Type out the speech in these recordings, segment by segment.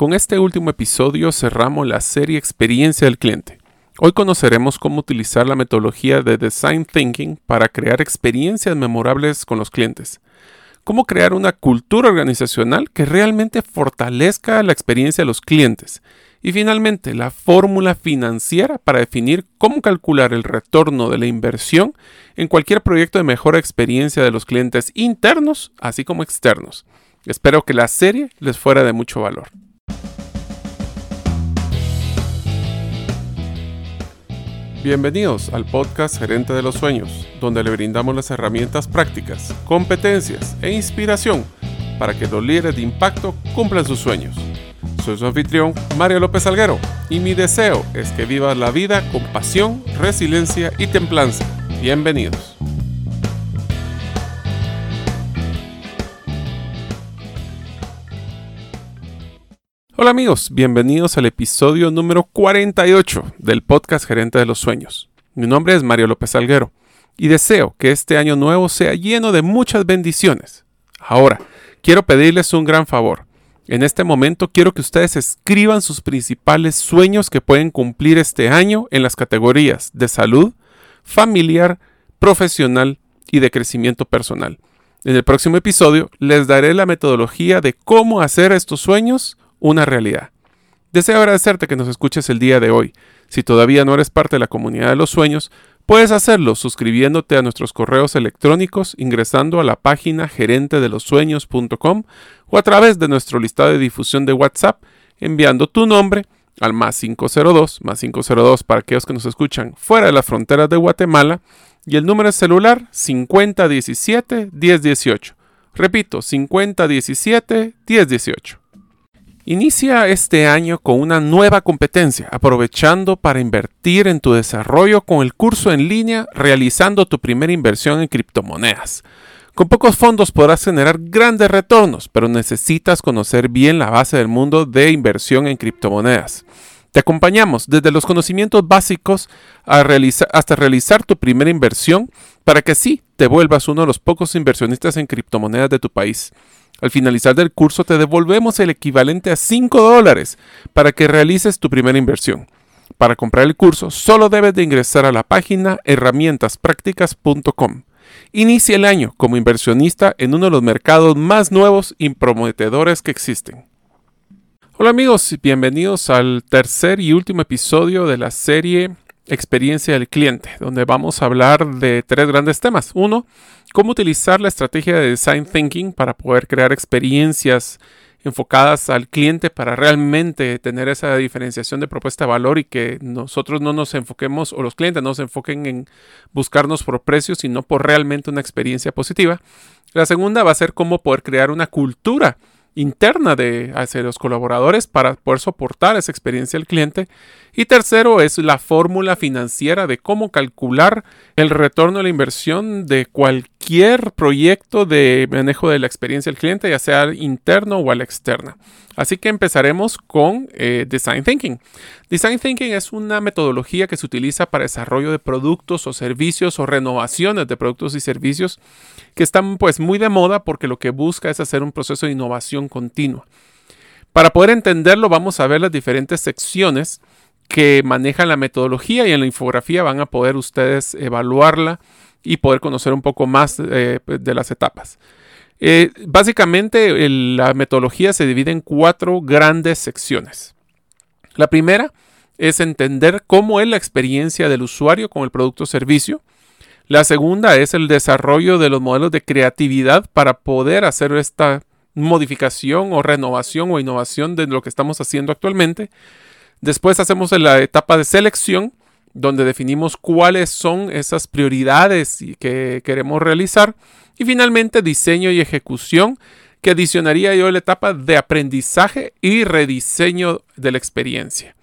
con este último episodio cerramos la serie Experiencia del Cliente. Hoy conoceremos cómo utilizar la metodología de Design Thinking para crear experiencias memorables con los clientes. Cómo crear una cultura organizacional que realmente fortalezca la experiencia de los clientes. Y finalmente, la fórmula financiera para definir cómo calcular el retorno de la inversión en cualquier proyecto de mejora experiencia de los clientes internos, así como externos. Espero que la serie les fuera de mucho valor. Bienvenidos al podcast Gerente de los Sueños, donde le brindamos las herramientas prácticas, competencias e inspiración para que los líderes de impacto cumplan sus sueños. Soy su anfitrión, Mario López Alguero, y mi deseo es que vivas la vida con pasión, resiliencia y templanza. Bienvenidos. Hola amigos, bienvenidos al episodio número 48 del podcast Gerente de los Sueños. Mi nombre es Mario López Alguero y deseo que este año nuevo sea lleno de muchas bendiciones. Ahora, quiero pedirles un gran favor. En este momento quiero que ustedes escriban sus principales sueños que pueden cumplir este año en las categorías de salud, familiar, profesional y de crecimiento personal. En el próximo episodio les daré la metodología de cómo hacer estos sueños una realidad. Deseo agradecerte que nos escuches el día de hoy. Si todavía no eres parte de la comunidad de los sueños, puedes hacerlo suscribiéndote a nuestros correos electrónicos ingresando a la página gerentedelosueños.com o a través de nuestro listado de difusión de WhatsApp enviando tu nombre al más 502, más 502 para aquellos que nos escuchan fuera de las fronteras de Guatemala y el número celular 5017 1018. Repito, 5017 1018. Inicia este año con una nueva competencia, aprovechando para invertir en tu desarrollo con el curso en línea realizando tu primera inversión en criptomonedas. Con pocos fondos podrás generar grandes retornos, pero necesitas conocer bien la base del mundo de inversión en criptomonedas. Te acompañamos desde los conocimientos básicos hasta realizar tu primera inversión para que así te vuelvas uno de los pocos inversionistas en criptomonedas de tu país. Al finalizar del curso te devolvemos el equivalente a 5 dólares para que realices tu primera inversión. Para comprar el curso solo debes de ingresar a la página herramientaspracticas.com. Inicia el año como inversionista en uno de los mercados más nuevos y prometedores que existen. Hola amigos, bienvenidos al tercer y último episodio de la serie Experiencia del Cliente, donde vamos a hablar de tres grandes temas. Uno, cómo utilizar la estrategia de Design Thinking para poder crear experiencias enfocadas al cliente para realmente tener esa diferenciación de propuesta de valor y que nosotros no nos enfoquemos o los clientes no se enfoquen en buscarnos por precios, sino por realmente una experiencia positiva. La segunda va a ser cómo poder crear una cultura interna de hacia los colaboradores para poder soportar esa experiencia del cliente. Y tercero es la fórmula financiera de cómo calcular el retorno de la inversión de cualquier proyecto de manejo de la experiencia del cliente, ya sea interno o al externa. Así que empezaremos con eh, Design Thinking. Design Thinking es una metodología que se utiliza para desarrollo de productos o servicios o renovaciones de productos y servicios que están pues muy de moda porque lo que busca es hacer un proceso de innovación continua. Para poder entenderlo vamos a ver las diferentes secciones que manejan la metodología y en la infografía van a poder ustedes evaluarla y poder conocer un poco más eh, de las etapas. Eh, básicamente la metodología se divide en cuatro grandes secciones. La primera es entender cómo es la experiencia del usuario con el producto o servicio. La segunda es el desarrollo de los modelos de creatividad para poder hacer esta modificación o renovación o innovación de lo que estamos haciendo actualmente. Después hacemos la etapa de selección, donde definimos cuáles son esas prioridades que queremos realizar. Y finalmente, diseño y ejecución, que adicionaría yo la etapa de aprendizaje y rediseño de la experiencia.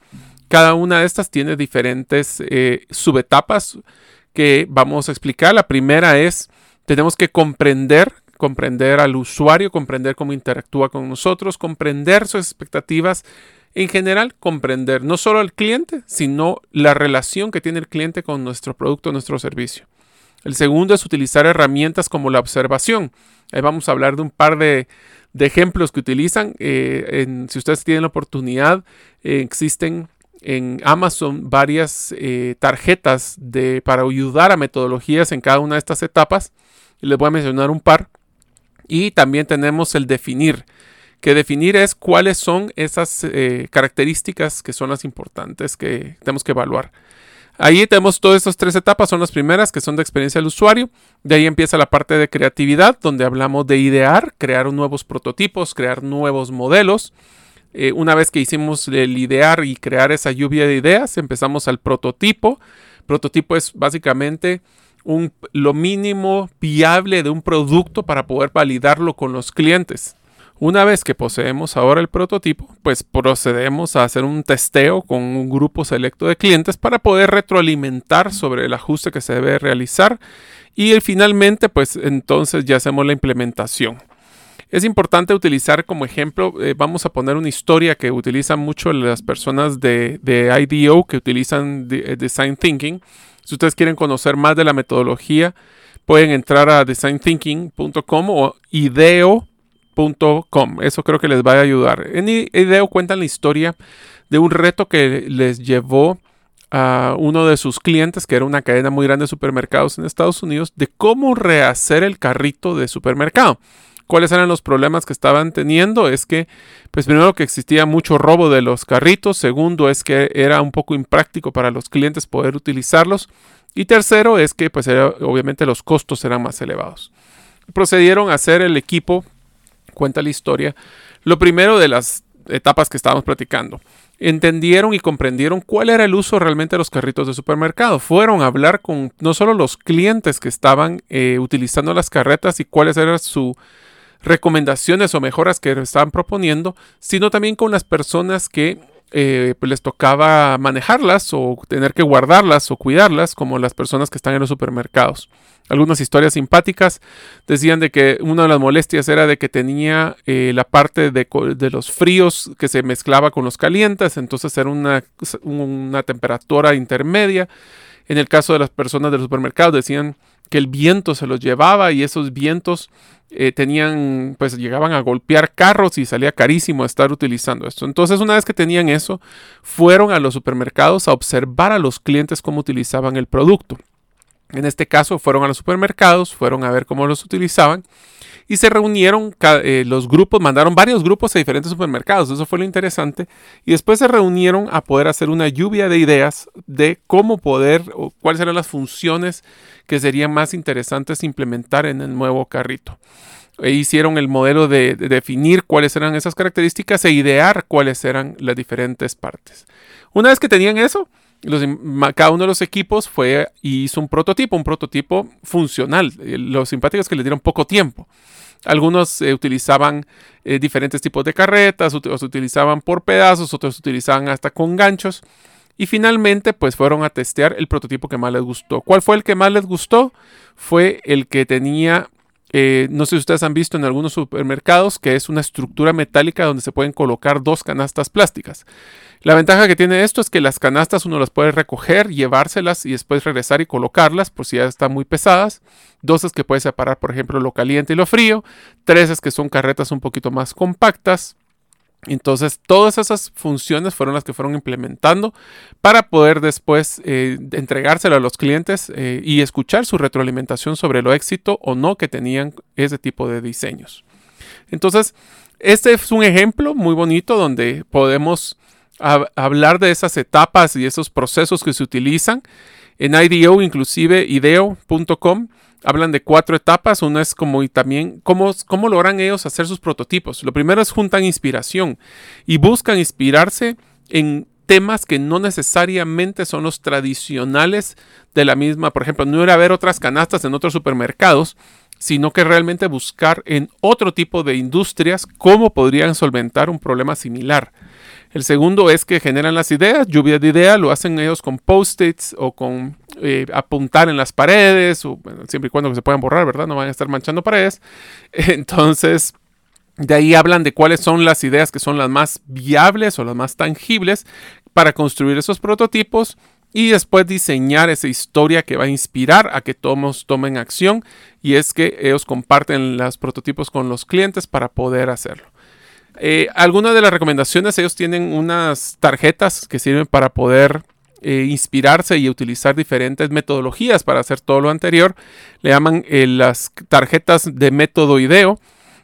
Cada una de estas tiene diferentes eh, subetapas que vamos a explicar. La primera es, tenemos que comprender, comprender al usuario, comprender cómo interactúa con nosotros, comprender sus expectativas, en general comprender no solo al cliente, sino la relación que tiene el cliente con nuestro producto, nuestro servicio. El segundo es utilizar herramientas como la observación. Ahí vamos a hablar de un par de, ejemplos que utilizan. Eh, si ustedes tienen la oportunidad, eh, existen en Amazon varias eh, tarjetas de, para ayudar a metodologías en cada una de estas etapas. Les voy a mencionar un par. Y también tenemos el definir, que definir es cuáles son esas características que son las importantes que tenemos que evaluar. Ahí tenemos todas estas tres etapas, son las primeras que son de experiencia del usuario. De ahí empieza la parte de creatividad, donde hablamos de idear, crear nuevos prototipos, crear nuevos modelos. Eh, una vez que hicimos el idear y crear esa lluvia de ideas, empezamos al prototipo. Prototipo es básicamente un, lo mínimo viable de un producto para poder validarlo con los clientes. Una vez que poseemos ahora el prototipo, pues procedemos a hacer un testeo con un grupo selecto de clientes para poder retroalimentar sobre el ajuste que se debe realizar y finalmente pues entonces ya hacemos la implementación. Es importante utilizar como ejemplo, eh, vamos a poner una historia que utilizan mucho las personas de, IDEO que utilizan eh, Design Thinking. Si ustedes quieren conocer más de la metodología, pueden entrar a designthinking.com o IDEO eso creo que les va a ayudar. En IDEO cuentan la historia de un reto que les llevó a uno de sus clientes, que era una cadena muy grande de supermercados en Estados Unidos, de cómo rehacer el carrito de supermercado. ¿Cuáles eran los problemas que estaban teniendo? Es que, pues primero que existía mucho robo de los carritos, segundo es que era un poco impráctico para los clientes poder utilizarlos y tercero es que, pues obviamente los costos eran más elevados. Procedieron a hacer el equipo cuenta la historia, lo primero de las etapas que estábamos platicando. Entendieron y comprendieron cuál era el uso realmente de los carritos de supermercado. Fueron a hablar con no solo los clientes que estaban eh, utilizando las carretas y cuáles eran sus recomendaciones o mejoras que estaban proponiendo, sino también con las personas que eh, pues les tocaba manejarlas o tener que guardarlas o cuidarlas, como las personas que están en los supermercados. Algunas historias simpáticas decían de que una de las molestias era de que tenía eh, la parte de, los fríos que se mezclaba con los calientes, entonces era una, una temperatura intermedia. En el caso de las personas del supermercado decían que el viento se los llevaba y esos vientos eh, tenían, pues llegaban a golpear carros y salía carísimo estar utilizando esto. Entonces, una vez que tenían eso, fueron a los supermercados a observar a los clientes cómo utilizaban el producto. En este caso, fueron a los supermercados, fueron a ver cómo los utilizaban y se reunieron eh, los grupos, mandaron varios grupos a diferentes supermercados, eso fue lo interesante, y después se reunieron a poder hacer una lluvia de ideas de cómo poder o cuáles eran las funciones que serían más interesantes implementar en el nuevo carrito. E hicieron el modelo de, definir cuáles eran esas características e idear cuáles eran las diferentes partes. Una vez que tenían eso, cada uno de los equipos fue y hizo un prototipo, un prototipo funcional. Eh, los simpáticos que le dieron poco tiempo. Algunos eh, utilizaban eh, diferentes tipos de carretas, otros utilizaban por pedazos, otros utilizaban hasta con ganchos. Y finalmente, pues fueron a testear el prototipo que más les gustó. ¿Cuál fue el que más les gustó? Fue el que tenía, eh, no sé si ustedes han visto en algunos supermercados, que es una estructura metálica donde se pueden colocar dos canastas plásticas. La ventaja que tiene esto es que las canastas uno las puede recoger, llevárselas y después regresar y colocarlas por si ya están muy pesadas. Dos es que puede separar, por ejemplo, lo caliente y lo frío. Tres es que son carretas un poquito más compactas. Entonces, todas esas funciones fueron las que fueron implementando para poder después eh, entregárselo a los clientes eh, y escuchar su retroalimentación sobre lo éxito o no que tenían ese tipo de diseños. Entonces, este es un ejemplo muy bonito donde podemos hablar de esas etapas y esos procesos que se utilizan. En IDEO, inclusive ideo.com, hablan de cuatro etapas. Una es como y también cómo, cómo logran ellos hacer sus prototipos. Lo primero es juntan inspiración y buscan inspirarse en temas que no necesariamente son los tradicionales de la misma. Por ejemplo, no era ver otras canastas en otros supermercados, sino que realmente buscar en otro tipo de industrias cómo podrían solventar un problema similar. El segundo es que generan las ideas, lluvia de ideas, lo hacen ellos con post-its o con eh, apuntar en las paredes, o, siempre y cuando se puedan borrar, ¿verdad? No van a estar manchando paredes. Entonces, de ahí hablan de cuáles son las ideas que son las más viables o las más tangibles para construir esos prototipos. y después diseñar esa historia que va a inspirar a que todos tomen acción y es que ellos comparten los prototipos con los clientes para poder hacerlo. Eh, algunas de las recomendaciones, ellos tienen unas tarjetas que sirven para poder eh, inspirarse y utilizar diferentes metodologías para hacer todo lo anterior. Le llaman eh, las tarjetas de método IDEO,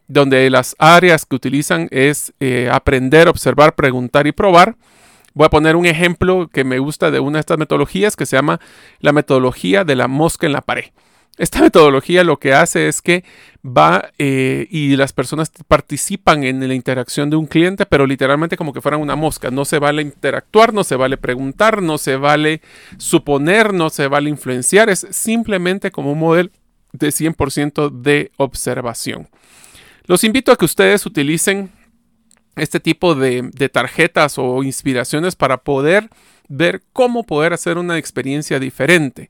donde las áreas que utilizan es aprender, observar, preguntar y probar. Voy a poner un ejemplo que me gusta de una de estas metodologías que se llama la metodología de la mosca en la pared. Esta metodología lo que hace es que va eh, y las personas participan en la interacción de un cliente, pero literalmente como que fueran una mosca. No se vale interactuar, no se vale preguntar, no se vale suponer, no se vale influenciar. Es simplemente como un modelo de 100% de observación. Los invito a que ustedes utilicen este tipo de, de tarjetas o inspiraciones para poder ver cómo poder hacer una experiencia diferente.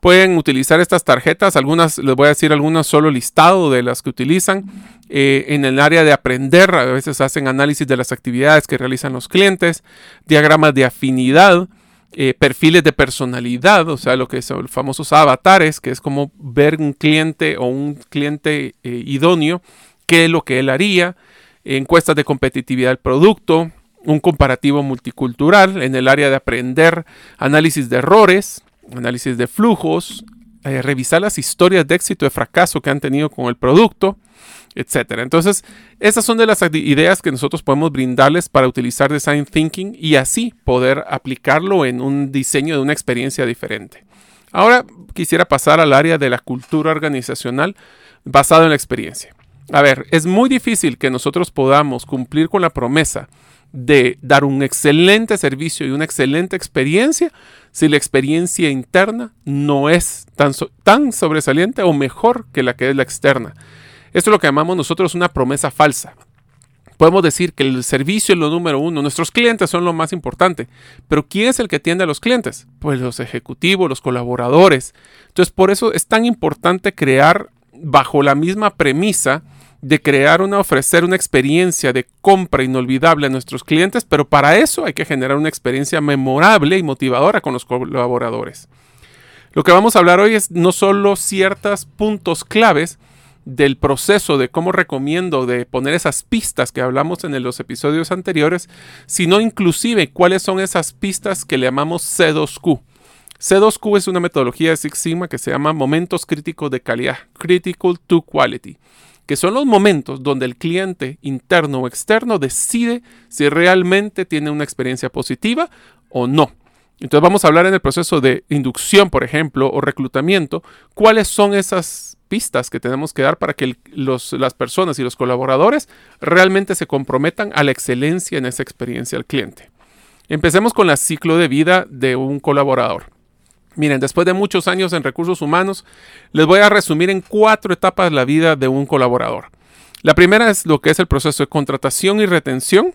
Pueden utilizar estas tarjetas, algunas, les voy a decir algunas solo listado de las que utilizan. Eh, en el área de aprender, a veces hacen análisis de las actividades que realizan los clientes, diagramas de afinidad, eh, perfiles de personalidad, o sea, lo que son los famosos avatares, que es como ver un cliente o un cliente eh, idóneo, qué es lo que él haría, encuestas de competitividad del producto, un comparativo multicultural en el área de aprender, análisis de errores, análisis de flujos, eh, revisar las historias de éxito y fracaso que han tenido con el producto, etc. Entonces, esas son de las ideas que nosotros podemos brindarles para utilizar Design Thinking y así poder aplicarlo en un diseño de una experiencia diferente. Ahora quisiera pasar al área de la cultura organizacional basado en la experiencia. A ver, es muy difícil que nosotros podamos cumplir con la promesa de dar un excelente servicio y una excelente experiencia si la experiencia interna no es tan, tan sobresaliente o mejor que la que es la externa. Esto es lo que llamamos nosotros una promesa falsa. Podemos decir que el servicio es lo número uno, nuestros clientes son lo más importante, pero ¿quién es el que atiende a los clientes? Pues los ejecutivos, los colaboradores. Entonces por eso es tan importante crear bajo la misma premisa de crear una, ofrecer una experiencia de compra inolvidable a nuestros clientes, pero para eso hay que generar una experiencia memorable y motivadora con los colaboradores. Lo que vamos a hablar hoy es no solo ciertos puntos claves del proceso de cómo recomiendo de poner esas pistas que hablamos en los episodios anteriores, sino inclusive cuáles son esas pistas que le llamamos C2Q. C2Q es una metodología de Six Sigma que se llama momentos críticos de calidad, Critical to Quality que son los momentos donde el cliente interno o externo decide si realmente tiene una experiencia positiva o no. Entonces vamos a hablar en el proceso de inducción, por ejemplo, o reclutamiento, cuáles son esas pistas que tenemos que dar para que las personas y los colaboradores realmente se comprometan a la excelencia en esa experiencia al cliente. Empecemos con el ciclo de vida de un colaborador. Miren, después de muchos años en recursos humanos, les voy a resumir en cuatro etapas la vida de un colaborador. La primera es lo que es el proceso de contratación y retención.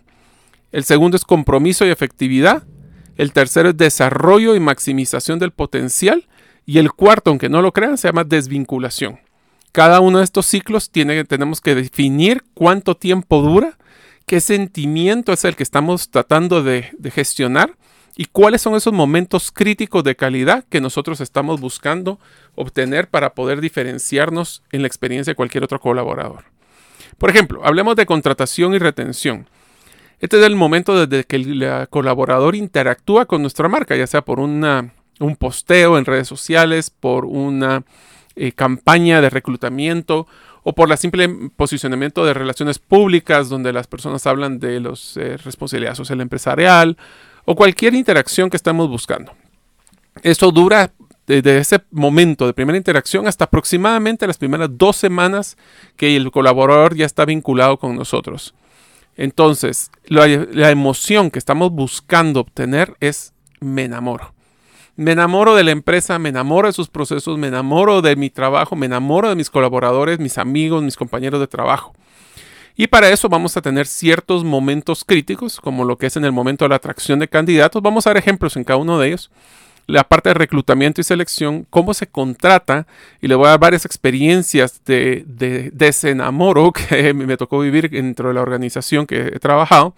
El segundo es compromiso y efectividad. El tercero es desarrollo y maximización del potencial. Y el cuarto, aunque no lo crean, se llama desvinculación. Cada uno de estos ciclos tiene, tenemos que definir cuánto tiempo dura, qué sentimiento es el que estamos tratando de gestionar y cuáles son esos momentos críticos de calidad que nosotros estamos buscando obtener para poder diferenciarnos en la experiencia de cualquier otro colaborador. Por ejemplo, hablemos de contratación y retención. Este es el momento desde que el colaborador interactúa con nuestra marca, ya sea por un posteo en redes sociales, por una eh, campaña de reclutamiento o por la simple posicionamiento de relaciones públicas donde las personas hablan de las eh, responsabilidades social empresarial o cualquier interacción que estamos buscando. Esto dura desde ese momento de primera interacción hasta aproximadamente las primeras dos semanas que el colaborador ya está vinculado con nosotros. Entonces, la, emoción que estamos buscando obtener es me enamoro. Me enamoro de la empresa, me enamoro de sus procesos, me enamoro de mi trabajo, me enamoro de mis colaboradores, mis amigos, mis compañeros de trabajo. Y para eso vamos a tener ciertos momentos críticos, como lo que es en el momento de la atracción de candidatos. Vamos a dar ejemplos en cada uno de ellos. La parte de reclutamiento y selección, cómo se contrata, y le voy a dar varias experiencias de, de desenamoro que me tocó vivir dentro de la organización que he trabajado.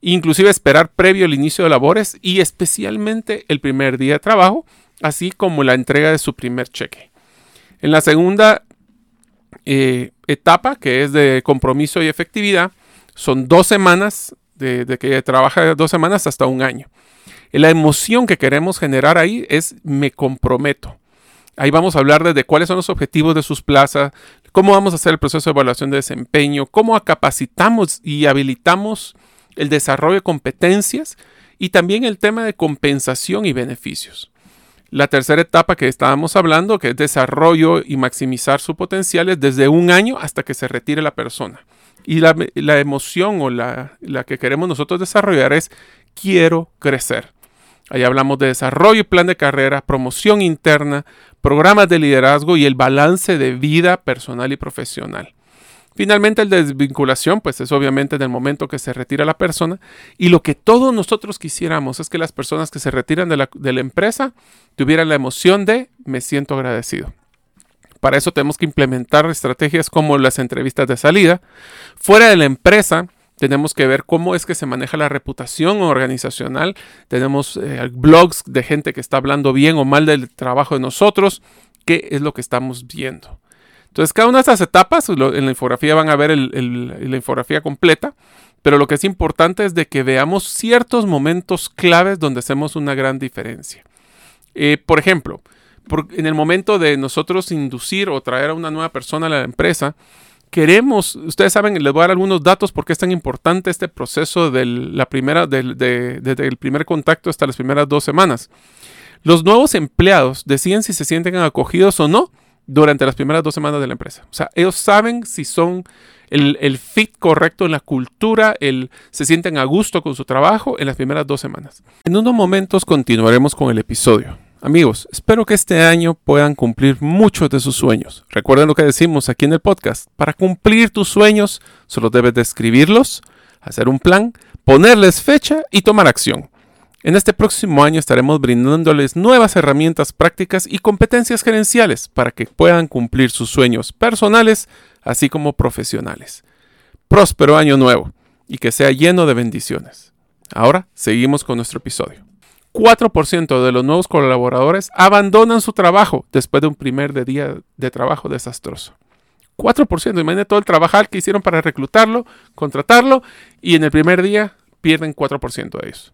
inclusive esperar previo al inicio de labores y especialmente el primer día de trabajo, así como la entrega de su primer cheque. En la segunda eh, etapa, que es de compromiso y efectividad, son dos semanas, de, de que trabaja dos semanas hasta un año. La emoción que queremos generar ahí es me comprometo. Ahí vamos a hablar de cuáles son los objetivos de sus plazas, cómo vamos a hacer el proceso de evaluación de desempeño, cómo capacitamos y habilitamos el desarrollo de competencias y también el tema de compensación y beneficios. La tercera etapa que estábamos hablando, que es desarrollo y maximizar su potencial, es desde un año hasta que se retire la persona. Y la, emoción o la, la que queremos nosotros desarrollar es quiero crecer. Ahí hablamos de desarrollo y plan de carrera, promoción interna, programas de liderazgo y el balance de vida personal y profesional. Finalmente, de desvinculación, pues es obviamente en el momento que se retira la persona. Y lo que todos nosotros quisiéramos es que las personas que se retiran de la, de la empresa tuvieran la emoción de me siento agradecido. Para eso tenemos que implementar estrategias como las entrevistas de salida. Fuera de la empresa, tenemos que ver cómo es que se maneja la reputación organizacional. Tenemos eh, blogs de gente que está hablando bien o mal del trabajo de nosotros. ¿Qué es lo que estamos viendo? Entonces, cada una de estas etapas, en la infografía van a ver la infografía completa, pero lo que es importante es de que veamos ciertos momentos claves donde hacemos una gran diferencia. Eh, por ejemplo, en el momento de nosotros inducir o traer a una nueva persona a la empresa, queremos, ustedes saben, les voy a dar algunos datos porque es tan importante este proceso de la primera, desde el primer contacto hasta las primeras dos semanas. Los nuevos empleados deciden si se sienten acogidos o no durante las primeras dos semanas de la empresa. O sea, ellos saben si son el, fit correcto en la cultura, el, se sienten a gusto con su trabajo en las primeras dos semanas. En unos momentos continuaremos con el episodio. Amigos, espero que este año puedan cumplir muchos de sus sueños. Recuerden lo que decimos aquí en el podcast. Para cumplir tus sueños, solo debes describirlos, hacer un plan, ponerles fecha y tomar acción. En este próximo año estaremos brindándoles nuevas herramientas prácticas y competencias gerenciales para que puedan cumplir sus sueños personales, así como profesionales. Próspero año nuevo y que sea lleno de bendiciones. Ahora seguimos con nuestro episodio. 4% de los nuevos colaboradores abandonan su trabajo después de un primer día de trabajo desastroso. 4%, imagínate todo el trabajar que hicieron para reclutarlo, contratarlo y en el primer día pierden 4% de ellos.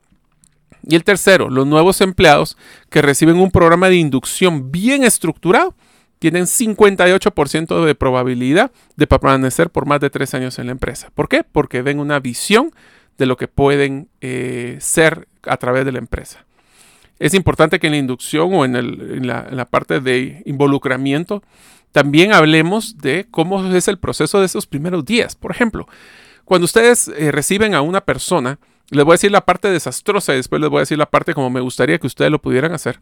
Y el tercero, los nuevos empleados que reciben un programa de inducción bien estructurado tienen 58% de probabilidad de permanecer por más de tres años en la empresa. ¿Por qué? Porque ven una visión de lo que pueden eh, ser a través de la empresa. Es importante que en la inducción o en, la, parte de involucramiento también hablemos de cómo es el proceso de esos primeros días. Por ejemplo, cuando ustedes eh, reciben a una persona, les voy a decir la parte desastrosa y después les voy a decir la parte como me gustaría que ustedes lo pudieran hacer.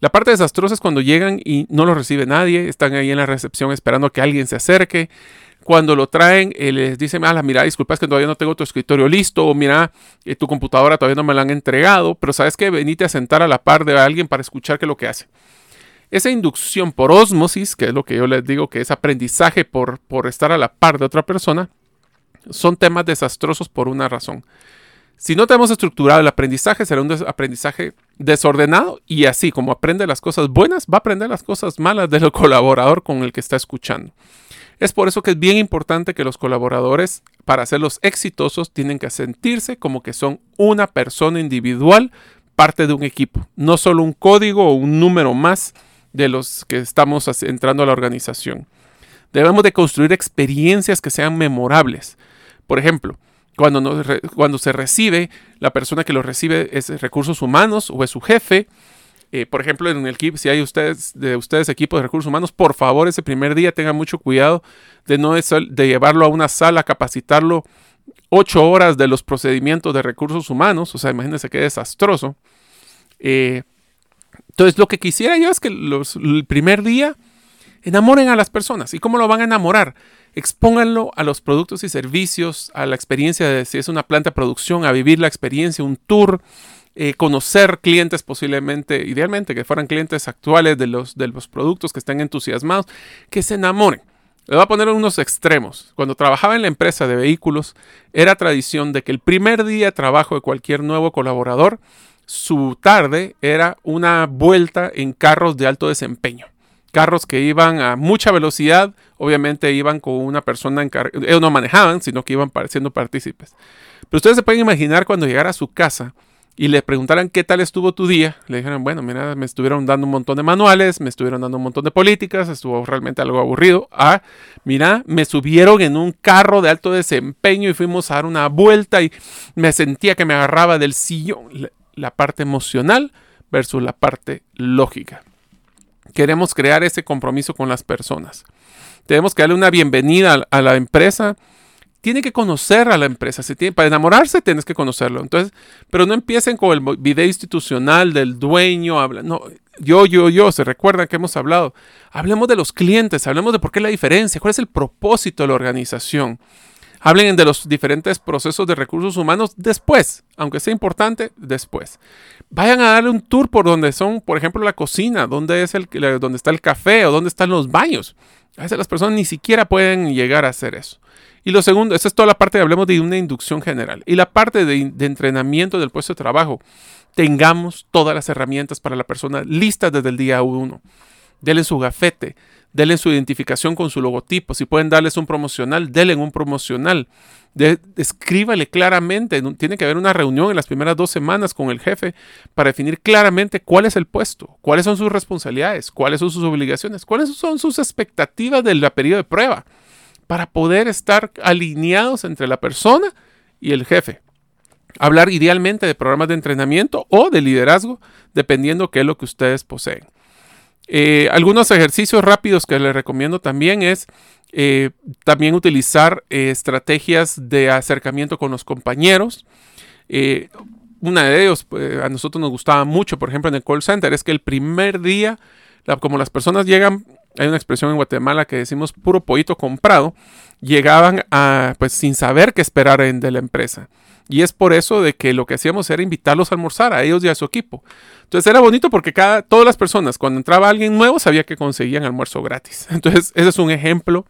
La parte desastrosa es cuando llegan y no lo recibe nadie, están ahí en la recepción esperando que alguien se acerque, cuando lo traen, eh, les dicen, ah, mira, disculpa, es que todavía no tengo tu escritorio listo, o mira, eh, tu computadora todavía no me la han entregado, pero sabes que venite a sentar a la par de alguien para escuchar qué es lo que hace. Esa inducción por osmosis, que es lo que yo les digo, que es aprendizaje por, por estar a la par de otra persona, son temas desastrosos por una razón. Si no tenemos estructurado el aprendizaje, será un aprendizaje desordenado y así como aprende las cosas buenas, va a aprender las cosas malas del colaborador con el que está escuchando. Es por eso que es bien importante que los colaboradores, para hacerlos exitosos, tienen que sentirse como que son una persona individual, parte de un equipo, no solo un código o un número más de los que estamos entrando a la organización. Debemos de construir experiencias que sean memorables. Por ejemplo, cuando, cuando se recibe, la persona que lo recibe es recursos humanos o es su jefe, eh, por ejemplo, en el equipo, si hay ustedes de ustedes equipo de recursos humanos, por favor, ese primer día tengan mucho cuidado de no de llevarlo a una sala, capacitarlo ocho horas de los procedimientos de recursos humanos. O sea, imagínense qué desastroso. Eh, entonces, lo que quisiera yo es que el primer día enamoren a las personas. ¿Y cómo lo van a enamorar? Expónganlo a los productos y servicios, a la experiencia de si es una planta de producción, a vivir la experiencia, un tour, eh, conocer clientes posiblemente, idealmente que fueran clientes actuales de los, de los productos que estén entusiasmados, que se enamoren. Le voy a poner unos extremos. Cuando trabajaba en la empresa de vehículos, era tradición de que el primer día de trabajo de cualquier nuevo colaborador, su tarde era una vuelta en carros de alto desempeño. Carros que iban a mucha velocidad, obviamente iban con una persona encargada, ellos no manejaban, sino que iban siendo partícipes. Pero ustedes se pueden imaginar cuando llegara a su casa, y le preguntaran qué tal estuvo tu día, le dijeron, bueno, mira, me estuvieron dando un montón de manuales, me estuvieron dando un montón de políticas, estuvo realmente algo aburrido. Ah, mira, me subieron en un carro de alto desempeño y fuimos a dar una vuelta y me sentía que me agarraba del sillón. La parte emocional versus la parte lógica. Queremos crear ese compromiso con las personas. Tenemos que darle una bienvenida a la empresa tiene que conocer a la empresa. tiene, para enamorarse tienes que conocerlo. Entonces, pero no empiecen con el video institucional del dueño. No, yo, yo, yo. Se recuerdan que hemos hablado. Hablemos de los clientes. Hablemos de por qué la diferencia. ¿Cuál es el propósito de la organización? Hablen de los diferentes procesos de recursos humanos después, aunque sea importante, después. Vayan a darle un tour por donde son, por ejemplo, la cocina, donde, es el, donde está el café o donde están los baños. A veces las personas ni siquiera pueden llegar a hacer eso. Y lo segundo, esa es toda la parte, hablemos de una inducción general. Y la parte de, entrenamiento del puesto de trabajo, tengamos todas las herramientas para la persona listas desde el día uno. Denle su gafete, denle su identificación con su logotipo. Si pueden darles un promocional, denle un promocional. escríbale claramente. Tiene que haber una reunión en las primeras dos semanas con el jefe para definir claramente cuál es el puesto, cuáles son sus responsabilidades, cuáles son sus obligaciones, cuáles son sus expectativas del periodo de prueba para poder estar alineados entre la persona y el jefe. Hablar idealmente de programas de entrenamiento o de liderazgo, dependiendo qué es lo que ustedes poseen. Eh, algunos ejercicios rápidos que les recomiendo también es eh, también utilizar eh, estrategias de acercamiento con los compañeros. una de ellos a nosotros nos gustaba mucho, por ejemplo, en el call center, es que el primer día, como las personas llegan hay una expresión en Guatemala que decimos puro pollito comprado, llegaban a, pues sin saber qué esperar de la empresa. Y es por eso de que lo que hacíamos era invitarlos a almorzar, a ellos y a su equipo. Entonces era bonito porque cada, todas las personas, cuando entraba alguien nuevo, sabía que conseguían almuerzo gratis. Entonces ese es un ejemplo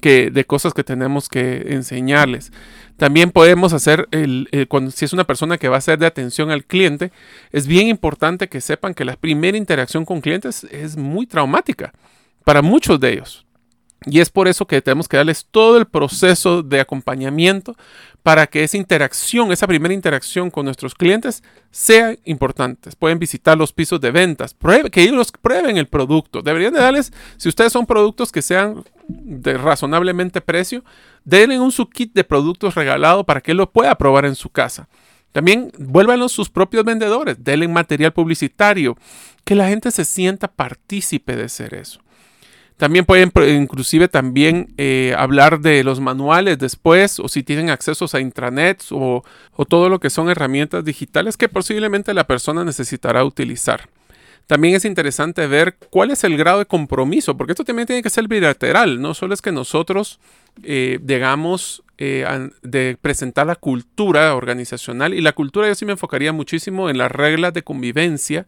que, de cosas que tenemos que enseñarles. También podemos hacer, el, cuando, si es una persona que va a ser de atención al cliente, es bien importante que sepan que la primera interacción con clientes es muy traumática para muchos de ellos. Y es por eso que tenemos que darles todo el proceso de acompañamiento para que esa interacción, esa primera interacción con nuestros clientes sea importante. Pueden visitar los pisos de ventas, que ellos prueben el producto. Deberían de darles, si ustedes son productos que sean de razonablemente precio, denle un su kit de productos regalado para que él lo pueda probar en su casa. También vuélvanlos sus propios vendedores, denle material publicitario, que la gente se sienta partícipe de ser eso. También pueden inclusive también eh, hablar de los manuales después o si tienen accesos a intranets o, o todo lo que son herramientas digitales que posiblemente la persona necesitará utilizar. También es interesante ver cuál es el grado de compromiso, porque esto también tiene que ser bilateral, no solo es que nosotros eh, digamos, eh, de presentar la cultura organizacional. Y la cultura yo sí me enfocaría muchísimo en las reglas de convivencia.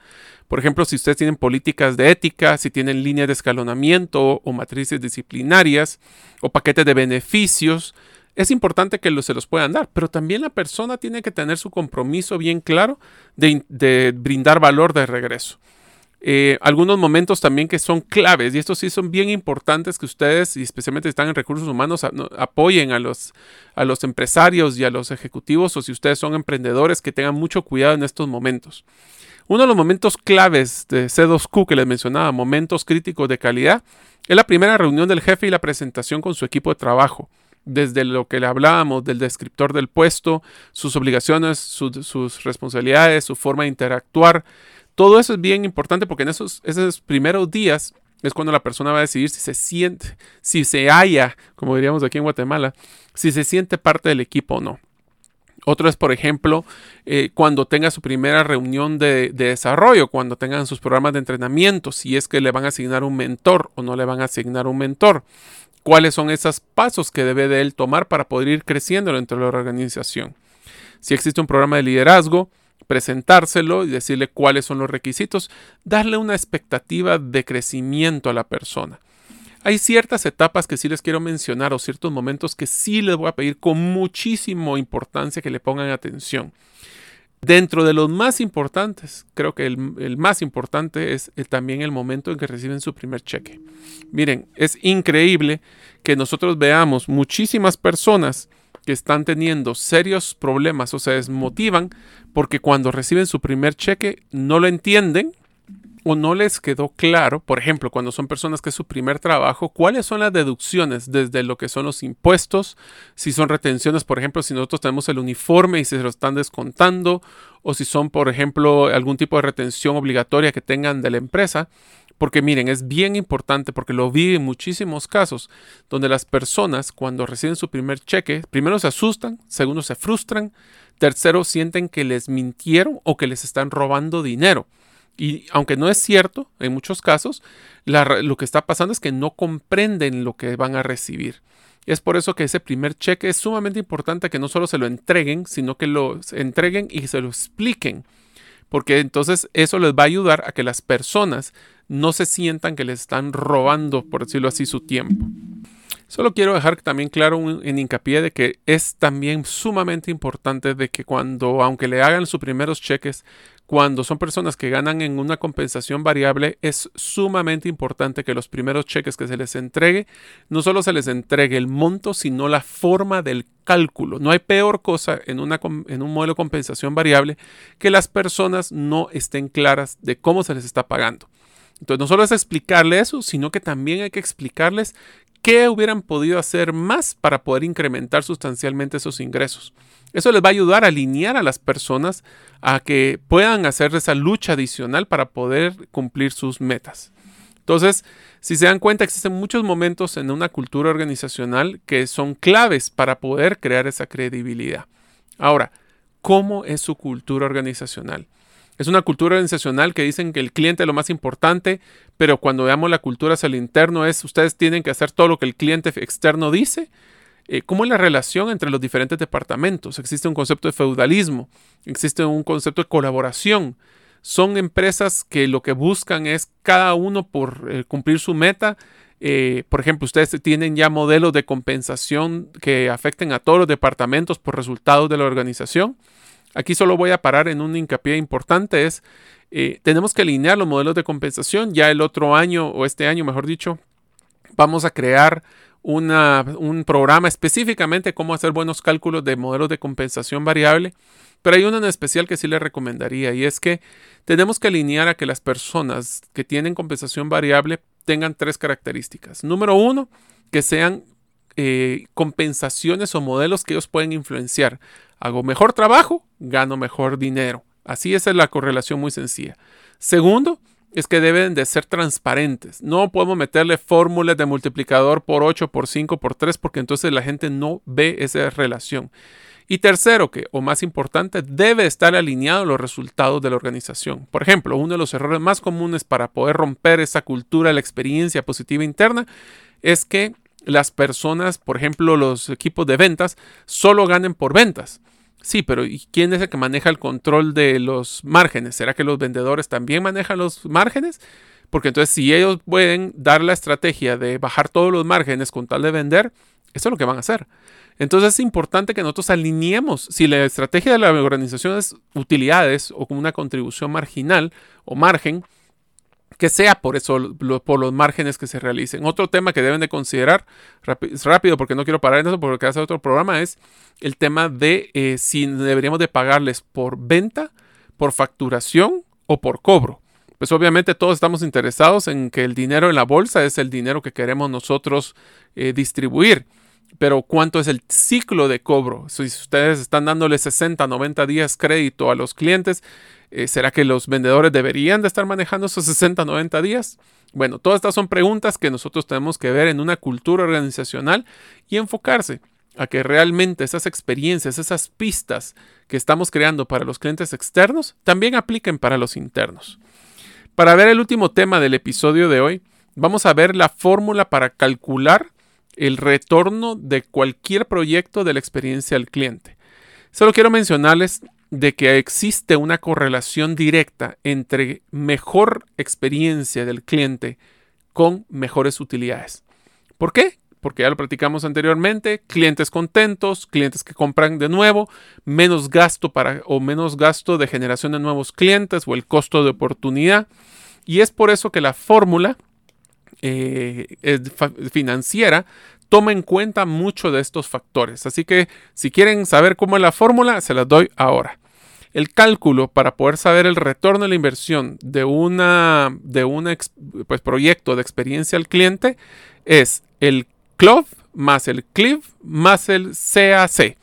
Por ejemplo, si ustedes tienen políticas de ética, si tienen líneas de escalonamiento o matrices disciplinarias o paquetes de beneficios, es importante que se los puedan dar, pero también la persona tiene que tener su compromiso bien claro de brindar valor de regreso. Eh, algunos momentos también que son claves y estos sí son bien importantes que ustedes, y especialmente si están en recursos humanos, apoyen a los, a los empresarios y a los ejecutivos o si ustedes son emprendedores que tengan mucho cuidado en estos momentos. Uno de los momentos claves de C2Q que les mencionaba, momentos críticos de calidad, es la primera reunión del jefe y la presentación con su equipo de trabajo desde lo que le hablábamos, del descriptor del puesto, sus obligaciones, sus responsabilidades, su forma de interactuar, todo eso es bien importante porque en esos, primeros días es cuando la persona va a decidir si se siente, si se halla, como diríamos aquí en Guatemala, si se siente parte del equipo o no. Otro es, por ejemplo, eh, cuando tenga su primera reunión de, de, desarrollo, cuando tengan sus programas de entrenamiento, si es que le van a asignar un mentor o no le van a asignar un mentor. ¿Cuáles son esos pasos que debe de él tomar para poder ir creciendo dentro de la organización? Si existe un programa de liderazgo, presentárselo y decirle cuáles son los requisitos, darle una expectativa de crecimiento a la persona. Hay ciertas etapas que sí les quiero mencionar o ciertos momentos que sí les voy a pedir con muchísima importancia que le pongan atención. Dentro de los más importantes, creo que el, más importante es también el momento en que reciben su primer cheque. Miren, es increíble que nosotros veamos muchísimas personas que están teniendo serios problemas o se desmotivan porque cuando reciben su primer cheque no lo entienden o no les quedó claro, por ejemplo, cuando son personas que es su primer trabajo, cuáles son las deducciones desde lo que son los impuestos, si son retenciones, por ejemplo, si nosotros tenemos el uniforme y se lo están descontando, o si son, por ejemplo, algún tipo de retención obligatoria que tengan de la empresa. Porque miren, es bien importante porque lo vi en muchísimos casos donde las personas cuando reciben su primer cheque, primero se asustan, segundo se frustran, tercero sienten que les mintieron o que les están robando dinero. Y aunque no es cierto, en muchos casos, lo que está pasando es que no comprenden lo que van a recibir. Es por eso que ese primer cheque es sumamente importante que no solo se lo entreguen, sino que lo entreguen y se lo expliquen. Porque entonces eso les va a ayudar a que las personas no se sientan que les están robando, por decirlo así, su tiempo. Solo quiero dejar también claro en hincapié de que es también sumamente importante de que cuando, aunque le hagan sus primeros cheques, cuando son personas que ganan en una compensación variable, es sumamente importante que los primeros cheques que se les entregue, no solo se les entregue el monto, sino la forma del cálculo. No hay peor cosa en, en un modelo de compensación variable que las personas no estén claras de cómo se les está pagando. Entonces, no solo es explicarle eso, sino que también hay que explicarles qué hubieran podido hacer más para poder incrementar sustancialmente esos ingresos. Eso les va a ayudar a alinear a las personas a que puedan hacer esa lucha adicional para poder cumplir sus metas. Entonces, si se dan cuenta, existen muchos momentos en una cultura organizacional que son claves para poder crear esa credibilidad. Ahora, ¿cómo es su cultura organizacional? Es una cultura organizacional que dicen que el cliente es lo más importante, pero cuando veamos la cultura hacia el interno es ustedes tienen que hacer todo lo que el cliente externo dice. Eh, ¿Cómo es la relación entre los diferentes departamentos? Existe un concepto de feudalismo, existe un concepto de colaboración. Son empresas que lo que buscan es cada uno por eh, cumplir su meta. Eh, por ejemplo, ustedes tienen ya modelos de compensación que afecten a todos los departamentos por resultados de la organización. Aquí solo voy a parar en un hincapié importante, es eh, tenemos que alinear los modelos de compensación. Ya el otro año, o este año mejor dicho, vamos a crear un programa específicamente cómo hacer buenos cálculos de modelos de compensación variable. Pero hay uno en especial que sí le recomendaría y es que tenemos que alinear a que las personas que tienen compensación variable tengan tres características. Número uno, que sean eh, compensaciones o modelos que ellos pueden influenciar. Hago mejor trabajo, gano mejor dinero. Así es la correlación muy sencilla. Segundo, es que deben de ser transparentes. No podemos meterle fórmulas de multiplicador por 8, por 5, por 3, porque entonces la gente no ve esa relación. Y tercero, que, o más importante, debe estar alineado a los resultados de la organización. Por ejemplo, uno de los errores más comunes para poder romper esa cultura, la experiencia positiva interna, es que las personas, por ejemplo, los equipos de ventas, solo ganen por ventas. Sí, pero ¿y quién es el que maneja el control de los márgenes? ¿Será que los vendedores también manejan los márgenes? Porque entonces si ellos pueden dar la estrategia de bajar todos los márgenes con tal de vender, eso es lo que van a hacer. Entonces es importante que nosotros alineemos, si la estrategia de la organización es utilidades o como una contribución marginal o margen, que sea por eso, por los márgenes que se realicen. Otro tema que deben de considerar, rápido porque no quiero parar en eso porque hace otro programa, es el tema de eh, si deberíamos de pagarles por venta, por facturación o por cobro. Pues obviamente todos estamos interesados en que el dinero en la bolsa es el dinero que queremos nosotros eh, distribuir. Pero ¿cuánto es el ciclo de cobro? Si ustedes están dándole 60, 90 días crédito a los clientes, eh, ¿Será que los vendedores deberían de estar manejando esos 60, 90 días? Bueno, todas estas son preguntas que nosotros tenemos que ver en una cultura organizacional y enfocarse a que realmente esas experiencias, esas pistas que estamos creando para los clientes externos, también apliquen para los internos. Para ver el último tema del episodio de hoy, vamos a ver la fórmula para calcular el retorno de cualquier proyecto de la experiencia del cliente. Solo quiero mencionarles de que existe una correlación directa entre mejor experiencia del cliente con mejores utilidades. ¿Por qué? Porque ya lo platicamos anteriormente, clientes contentos, clientes que compran de nuevo, menos gasto para o menos gasto de generación de nuevos clientes o el costo de oportunidad. Y es por eso que la fórmula eh, financiera toma en cuenta mucho de estos factores. Así que si quieren saber cómo es la fórmula, se las doy ahora. El cálculo para poder saber el retorno de la inversión de un pues, proyecto de experiencia al cliente es el CLOV más el CLIV más el CAC.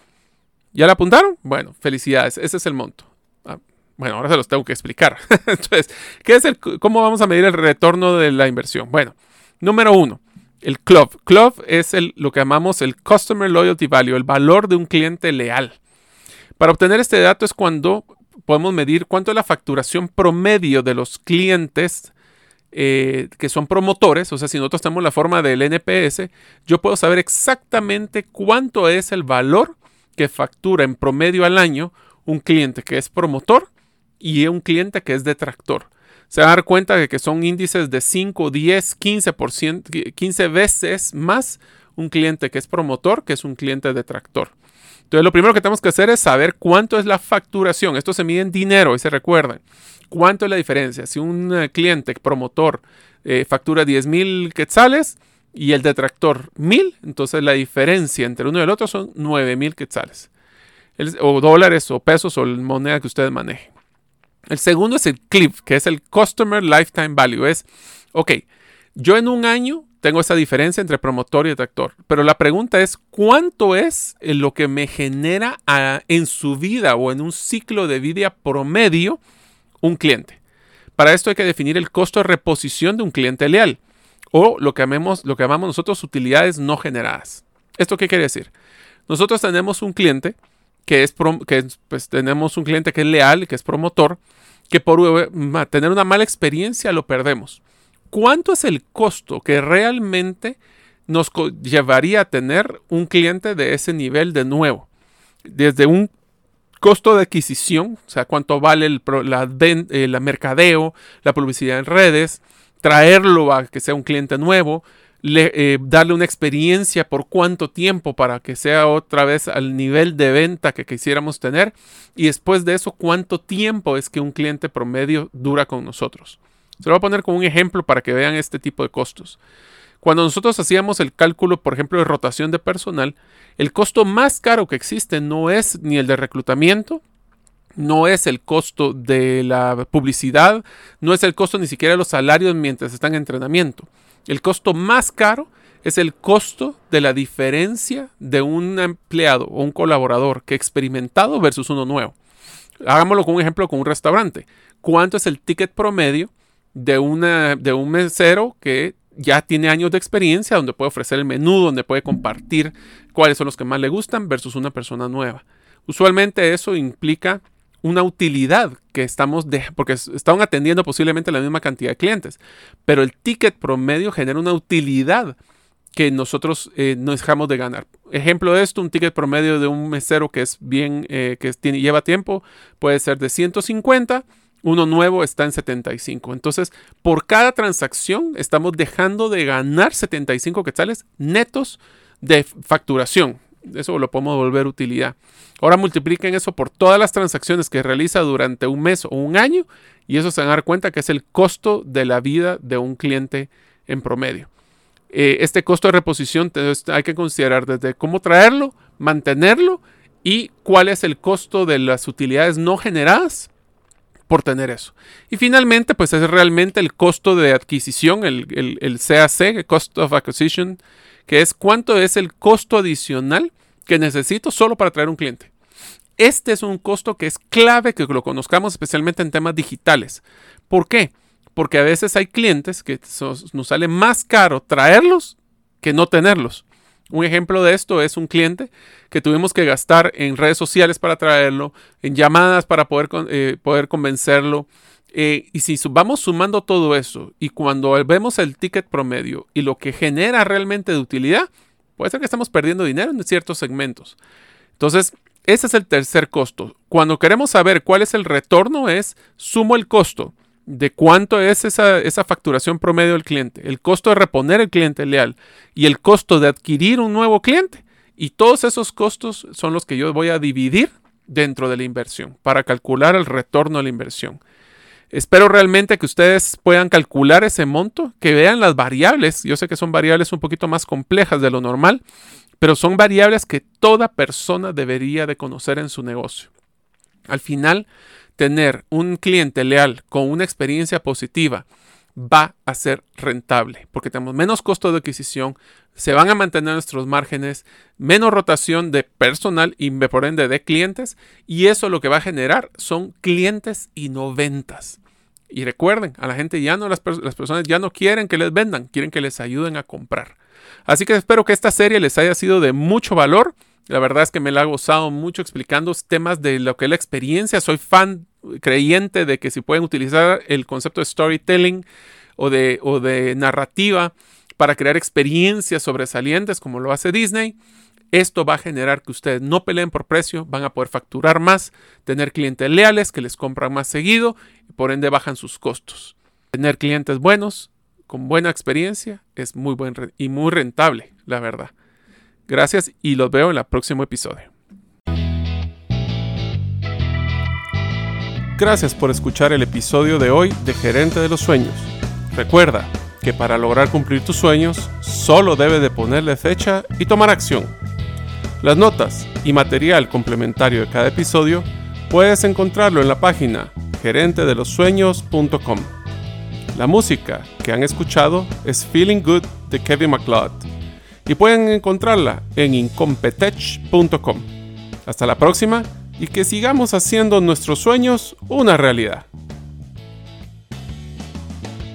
¿Ya la apuntaron? Bueno, felicidades, ese es el monto. Bueno, ahora se los tengo que explicar. Entonces, ¿qué es el, ¿cómo vamos a medir el retorno de la inversión? Bueno, número uno, el CLOV. CLOV es lo que llamamos el Customer Loyalty Value, el valor de un cliente leal. Para obtener este dato es cuando podemos medir cuánto es la facturación promedio de los clientes eh, que son promotores, o sea, si nosotros tenemos la forma del NPS, yo puedo saber exactamente cuánto es el valor que factura en promedio al año un cliente que es promotor y un cliente que es detractor. Se va a dar cuenta de que son índices de 5, 10, 15%, 15 veces más un cliente que es promotor que es un cliente detractor. Entonces, lo primero que tenemos que hacer es saber cuánto es la facturación. Esto se mide en dinero y se recuerden. ¿Cuánto es la diferencia? Si un eh, cliente promotor eh, factura 10 mil quetzales y el detractor mil, entonces la diferencia entre uno y el otro son 9 mil quetzales. o dólares o pesos o moneda que ustedes manejen. El segundo es el CLIP, que es el Customer Lifetime Value. Es, ok, yo en un año tengo esa diferencia entre promotor y detractor. Pero la pregunta es, ¿cuánto es lo que me genera en su vida o en un ciclo de vida promedio un cliente? Para esto hay que definir el costo de reposición de un cliente leal o lo que, llamamos, lo que llamamos nosotros utilidades no generadas. ¿Esto qué quiere decir? Nosotros tenemos un cliente que es, que pues, tenemos un cliente que es leal, que es promotor, que por tener una mala experiencia lo perdemos. ¿cuánto es el costo que realmente nos llevaría a tener un cliente de ese nivel de nuevo? Desde un costo de adquisición, o sea, cuánto vale el, eh, la, mercadeo, la publicidad en redes, traerlo a que sea un cliente nuevo, eh, darle una experiencia por cuánto tiempo para que sea otra vez al nivel de venta que quisiéramos tener y después de eso cuánto tiempo es que un cliente promedio dura con nosotros. Se lo voy a poner como un ejemplo para que vean este tipo de costos. Cuando nosotros hacíamos el cálculo, por ejemplo, de rotación de personal, el costo más caro que existe no es ni el de reclutamiento, no es el costo de la publicidad, no es el costo ni siquiera de los salarios mientras están en entrenamiento. El costo más caro es el costo de la diferencia de un empleado o un colaborador que experimentado versus uno nuevo. Hagámoslo con un ejemplo con un restaurante. ¿Cuánto es el ticket promedio de, una, de un mesero que ya tiene años de experiencia, donde puede ofrecer el menú, donde puede compartir cuáles son los que más le gustan versus una persona nueva. Usualmente eso implica una utilidad que estamos de, porque están atendiendo posiblemente la misma cantidad de clientes, pero el ticket promedio genera una utilidad que nosotros eh, no dejamos de ganar. Ejemplo de esto, un ticket promedio de un mesero que es bien, eh, que tiene, lleva tiempo, puede ser de 150 uno nuevo está en 75. Entonces, por cada transacción estamos dejando de ganar 75 quetzales netos de facturación. Eso lo podemos volver utilidad. Ahora multipliquen eso por todas las transacciones que realiza durante un mes o un año y eso se van a dar cuenta que es el costo de la vida de un cliente en promedio. Eh, este costo de reposición hay que considerar desde cómo traerlo, mantenerlo y cuál es el costo de las utilidades no generadas por tener eso. Y finalmente, pues es realmente el costo de adquisición, el, el, CAC, el Cost of Acquisition, que es cuánto es el costo adicional que necesito solo para traer un cliente. Este es un costo que es clave que lo conozcamos especialmente en temas digitales. ¿Por qué? Porque a veces hay clientes que nos sale más caro traerlos que no tenerlos. Un ejemplo de esto es un cliente que tuvimos que gastar en redes sociales para traerlo, en llamadas para poder, eh, poder convencerlo. Eh, y si vamos sumando todo eso y cuando vemos el ticket promedio y lo que genera realmente de utilidad, puede ser que estamos perdiendo dinero en ciertos segmentos. Entonces, ese es el tercer costo. Cuando queremos saber cuál es el retorno es sumo el costo de cuánto es esa, esa, facturación promedio del cliente, el costo de reponer el cliente leal y el costo de adquirir un nuevo cliente. Y todos esos costos son los que yo voy a dividir dentro de la inversión para calcular el retorno a la inversión. Espero realmente que ustedes puedan calcular ese monto, que vean las variables. Yo sé que son variables un poquito más complejas de lo normal, pero son variables que toda persona debería de conocer en su negocio. Al final, tener un cliente leal con una experiencia positiva va a ser rentable porque tenemos menos costo de adquisición, se van a mantener nuestros márgenes, menos rotación de personal y por ende de clientes y eso lo que va a generar son clientes y no ventas. Y recuerden, a la gente ya no, las, las personas ya no quieren que les vendan, quieren que les ayuden a comprar. Así que espero que esta serie les haya sido de mucho valor. La verdad es que me la ha gozado mucho explicando temas de lo que es la experiencia. Soy fan creyente de que si pueden utilizar el concepto de storytelling o de, narrativa para crear experiencias sobresalientes como lo hace Disney, esto va a generar que ustedes no peleen por precio, van a poder facturar más, tener clientes leales que les compran más seguido y por ende bajan sus costos. Tener clientes buenos, con buena experiencia, es muy buen y muy rentable, la verdad. Gracias y los veo en el próximo episodio. Gracias por escuchar el episodio de hoy de Gerente de los Sueños. Recuerda que para lograr cumplir tus sueños, solo debes de ponerle fecha y tomar acción. Las notas y material complementario de cada episodio puedes encontrarlo en la página gerentedelosueños.com. La música que han escuchado es Feeling Good de Kevin MacLeod y pueden encontrarla en incompetech.com. Hasta la próxima y que sigamos haciendo nuestros sueños una realidad.